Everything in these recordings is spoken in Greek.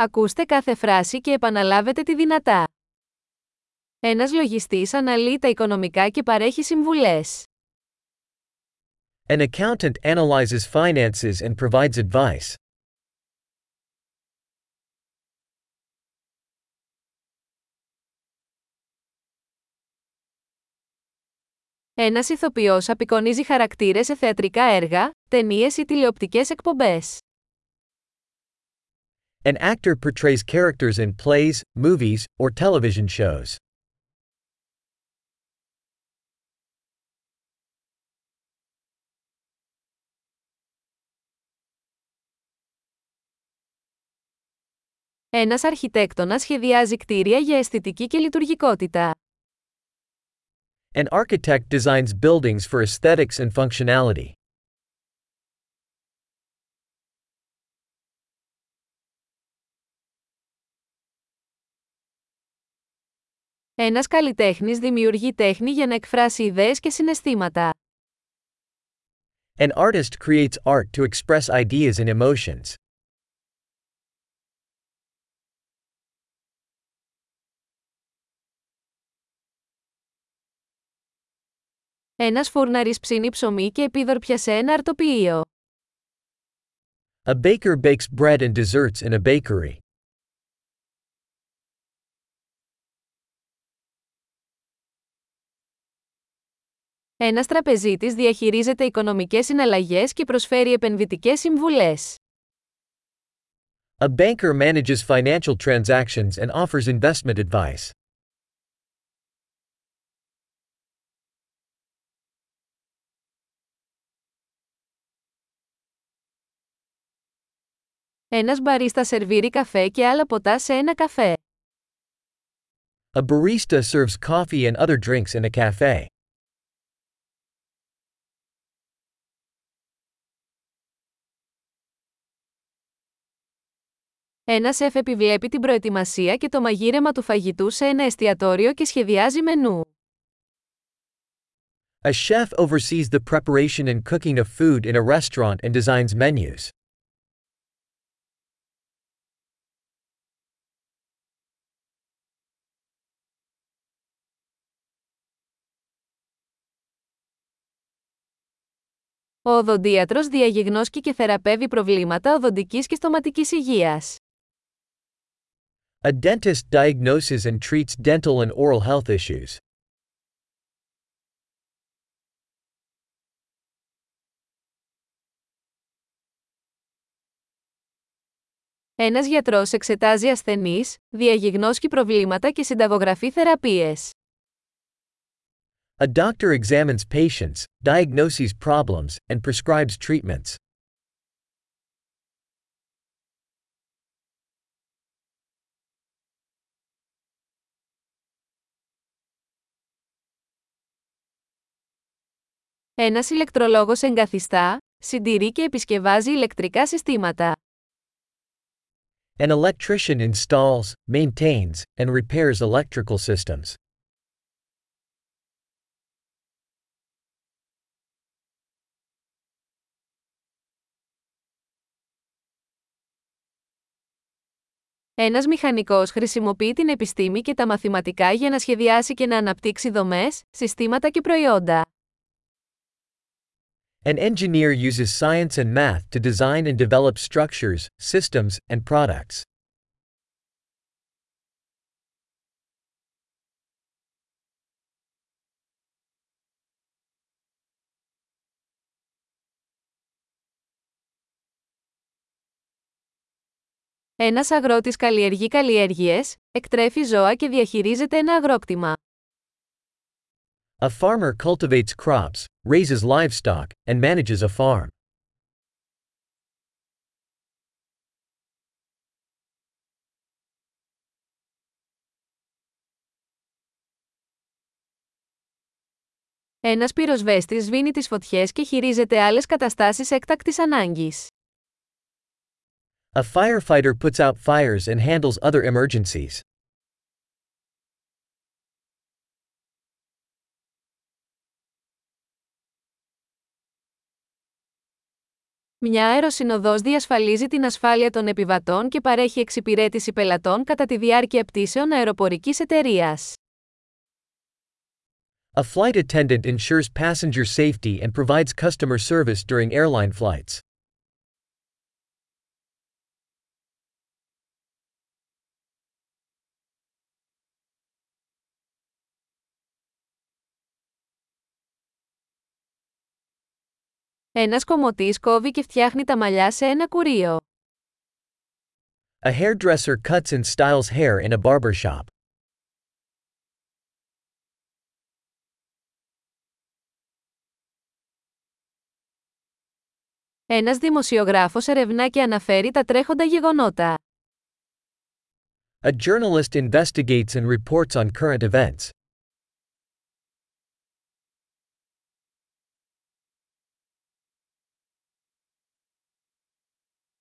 Ακούστε κάθε φράση και επαναλάβετε τη δυνατά. Ένας λογιστής αναλύει τα οικονομικά και παρέχει συμβουλές. An accountant analyzes finances and provides advice. Ένας ηθοποιός απεικονίζει χαρακτήρες σε θεατρικά έργα, ταινίες ή τηλεοπτικές εκπομπές. An actor portrays characters in plays, movies, or television shows. Ένας αρχιτέκτονας σχεδιάζει κτίρια για αισθητική και λειτουργικότητα. An architect designs buildings for aesthetics and functionality. Ένας καλλιτέχνης δημιουργεί τέχνη για να εκφράσει ιδέες και συναισθήματα. An artist creates art to express ideas and emotions. Ένας φούρναρης ψήνει ψωμί και επίδορπια σε ένα αρτοποιείο. A baker bakes bread and desserts in a bakery. Ένας τραπεζίτης διαχειρίζεται οικονομικές συναλλαγές και προσφέρει επενδυτικές συμβουλές. A banker manages financial transactions and offers investment advice. Ένας μπαρίστα σερβίρει καφέ και άλλα ποτά σε ένα καφέ. A barista serves coffee and other drinks in a cafe. Ένα σεφ επιβλέπει την προετοιμασία και το μαγείρεμα του φαγητού σε ένα εστιατόριο και σχεδιάζει μενού. A chef oversees the preparation and cooking of food in a restaurant and designs menus. Ο οδοντίατρος διαγιγνώσκει και θεραπεύει προβλήματα οδοντικής και στοματικής υγείας. A dentist diagnoses and treats dental and oral health issues. Ένας γιατρός εξετάζει ασθενείς, διαγιγνώσκει προβλήματα και συνταγογραφεί θεραπείες. A doctor examines patients, diagnoses problems, and prescribes treatments. Ένας ηλεκτρολόγος εγκαθιστά, συντηρεί και επισκευάζει ηλεκτρικά συστήματα. An electrician installs, maintains, and repairs electrical systems. Ένας μηχανικός χρησιμοποιεί την επιστήμη και τα μαθηματικά για να σχεδιάσει και να αναπτύξει δομές, συστήματα και προϊόντα. An engineer uses science and math to design and develop structures, systems, and products. Ένας αγρότης καλλιεργεί καλλιέργειες, εκτρέφει ζώα και διαχειρίζεται ένα αγρόκτημα. A farmer cultivates crops, raises livestock, and manages a farm. Ένας πυροσβέστης σβήνει τις φωτιές και χειρίζεται άλλες καταστάσεις έκτακτης ανάγκης. A firefighter puts out fires and handles other emergencies. Μια αεροσυνοδός διασφαλίζει την ασφάλεια των επιβατών και παρέχει εξυπηρέτηση πελατών κατά τη διάρκεια πτήσεων αεροπορικής εταιρείας. A flight attendant ensures passenger safety and provides customer service during airline flights. Ένας κομμωτής κόβει και φτιάχνει τα μαλλιά σε ένα κουρείο. A hairdresser cuts and styles hair in a barber shop. Ένας δημοσιογράφος ερευνά και αναφέρει τα τρέχοντα γεγονότα. A journalist investigates and reports on current events.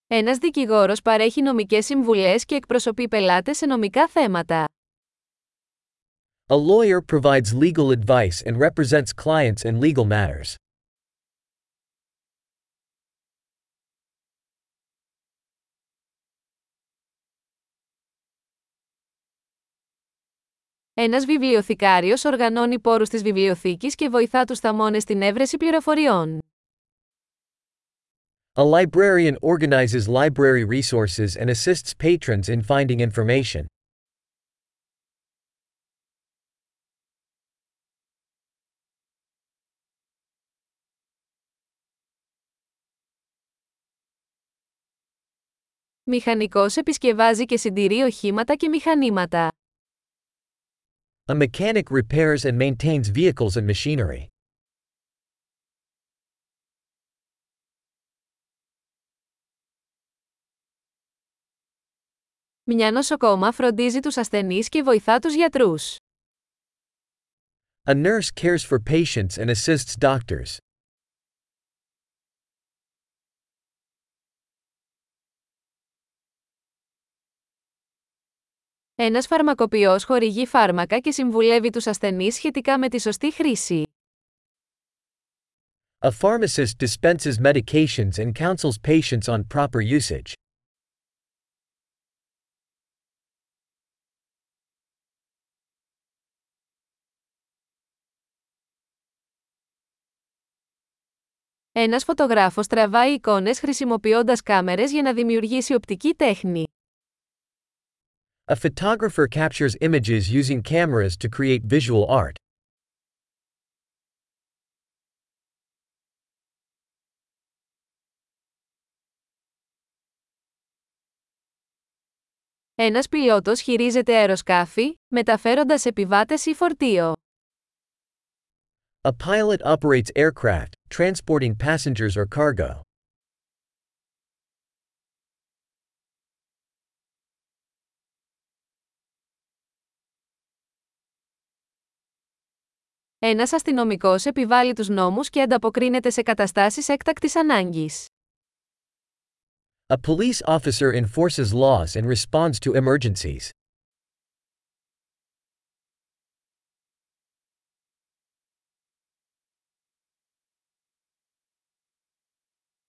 Ένας δικηγόρος παρέχει νομικές συμβουλές και εκπροσωπεί πελάτες σε νομικά θέματα. A lawyer provides legal advice and represents clients in legal matters. Ένας βιβλιοθηκάριος οργανώνει πόρους της βιβλιοθήκης και βοηθά τους θαμώνες στην έβρεση πληροφοριών. A librarian organizes library resources and assists patrons in finding information. Μηχανικός επισκευάζει και συντηρεί οχήματα και μηχανήματα. A mechanic repairs and maintains vehicles and machinery. Μια νοσοκόμα φροντίζει τους ασθενείς και βοηθά τους γιατρούς. A nurse cares for patients and assists doctors. Ένας φαρμακοποιός χορηγεί φάρμακα και συμβουλεύει τους ασθενείς σχετικά με τη σωστή χρήση. A pharmacist dispenses medications and counsels patients on proper usage. Ένας φωτογράφος τραβάει εικόνες χρησιμοποιώντας κάμερες για να δημιουργήσει οπτική τέχνη. A photographer captures images using cameras to create visual art. Ένας πιλότος χειρίζεται αεροσκάφη, μεταφέροντας επιβάτες ή φορτίο. A pilot operates aircraft, transporting passengers or cargo. Ένας αστυνομικός επιβάλλει τους νόμους και ανταποκρίνεται σε καταστάσεις έκτακτης ανάγκης. A police officer enforces laws and responds to emergencies.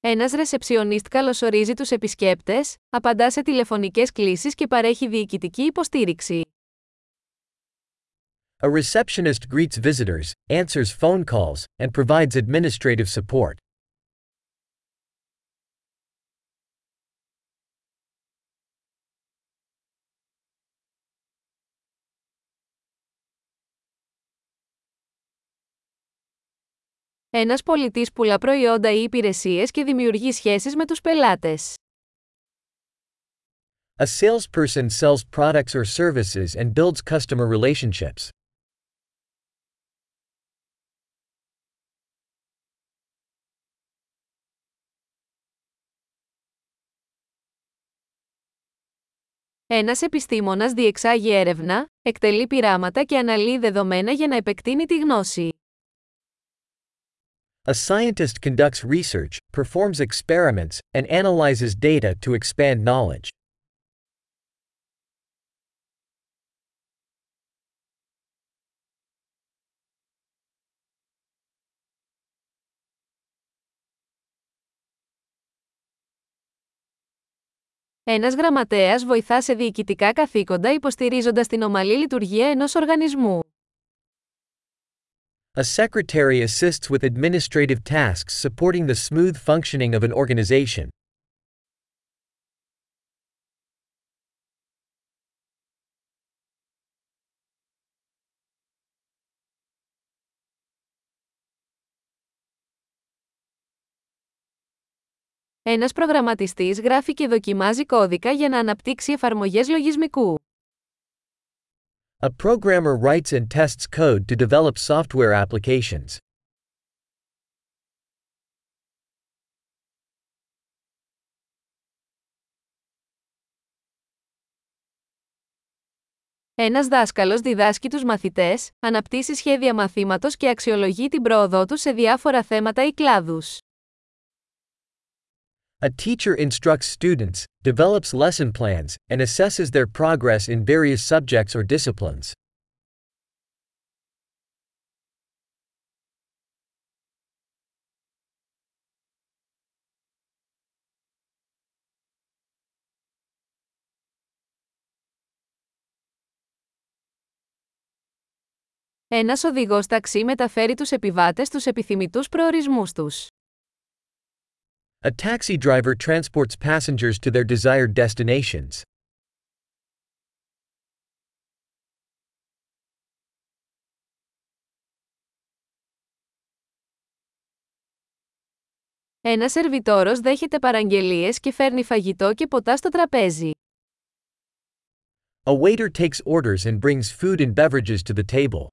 Ένας ρεσεψιονίστ καλωσορίζει τους επισκέπτες, απαντά σε τηλεφωνικές κλήσεις και παρέχει διοικητική υποστήριξη. A receptionist greets visitors, answers phone calls, and provides administrative support. Ένας πολιτής πουλά προϊόντα ή υπηρεσίες και δημιουργεί σχέσεις με τους πελάτες. A salesperson sells products or services and builds customer relationships. Ένας επιστήμονας διεξάγει έρευνα, εκτελεί πειράματα και αναλύει δεδομένα για να επεκτείνει τη γνώση. A scientist conducts research, performs experiments, and analyzes data to expand knowledge. Ένας γραμματέας βοηθά σε διοικητικά καθήκοντα υποστηρίζοντας την ομαλή λειτουργία ενός οργανισμού. A secretary assists with administrative tasks supporting the smooth functioning of an organization. Ένας προγραμματιστής γράφει και δοκιμάζει κώδικα για να αναπτύξει εφαρμογές λογισμικού. A programmer writes and tests code to develop software applications. Ένας δάσκαλος διδάσκει τους μαθητές, αναπτύσσει σχέδια μαθήματος και αξιολογεί την πρόοδό τους σε διάφορα θέματα ή κλάδους. A teacher instructs students, develops lesson plans, and assesses their progress in various subjects or disciplines. Ένας οδηγός ταξί μεταφέρει τους επιβάτες στους επιθυμητούς προορισμούς τους. A taxi driver transports passengers to their desired destinations. Ένας σερβιτόρος δέχεται παραγγελίες και φέρνει φαγητό και ποτά στο τραπέζι. A waiter takes orders and brings food and beverages to the table.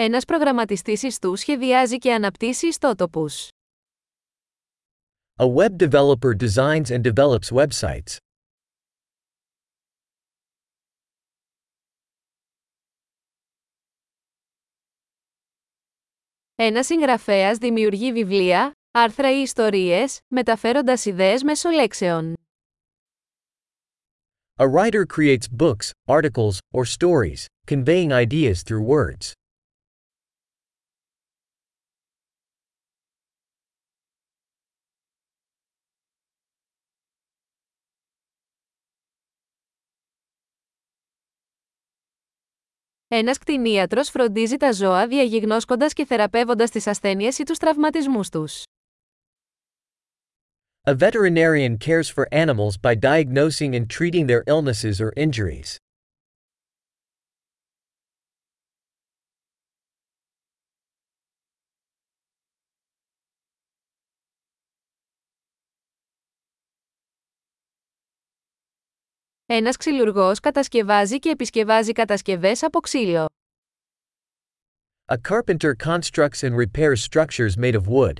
Ένας προγραμματιστής ιστού σχεδιάζει και αναπτύσσει ιστότοπους. A web developer designs and develops websites. Ένας συγγραφέας δημιουργεί βιβλία, άρθρα ή ιστορίες, μεταφέροντας ιδέες μέσω λέξεων. A writer creates books, articles, or stories, conveying ideas through words. Ένας κτηνίατρος φροντίζει τα ζώα διαγιγνώσκοντας και θεραπεύοντας τις ασθένειες ή τους τραυματισμούς τους. A veterinarian cares for animals by diagnosing and treating their illnesses or injuries. Ένας ξυλουργός κατασκευάζει και επισκευάζει κατασκευές από ξύλο. A carpenter constructs and repairs structures made of wood.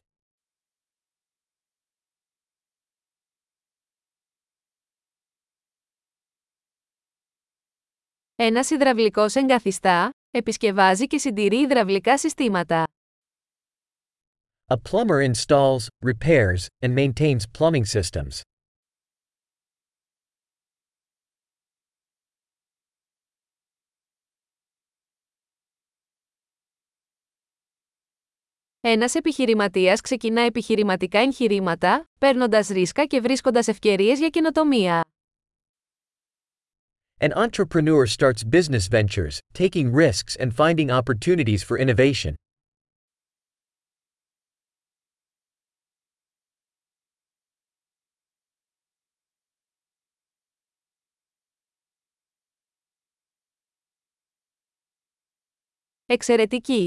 Ένας υδραυλικός εγκαθιστά, επισκευάζει και συντηρεί υδραυλικά συστήματα. A plumber installs, repairs, and maintains plumbing systems. Ένας επιχειρηματίας ξεκινά επιχειρηματικά εγχειρήματα, παίρνοντας ρίσκα και βρίσκοντας ευκαιρίες για καινοτομία. An entrepreneur starts business ventures, taking risks and finding opportunities for innovation. Εξαιρετική!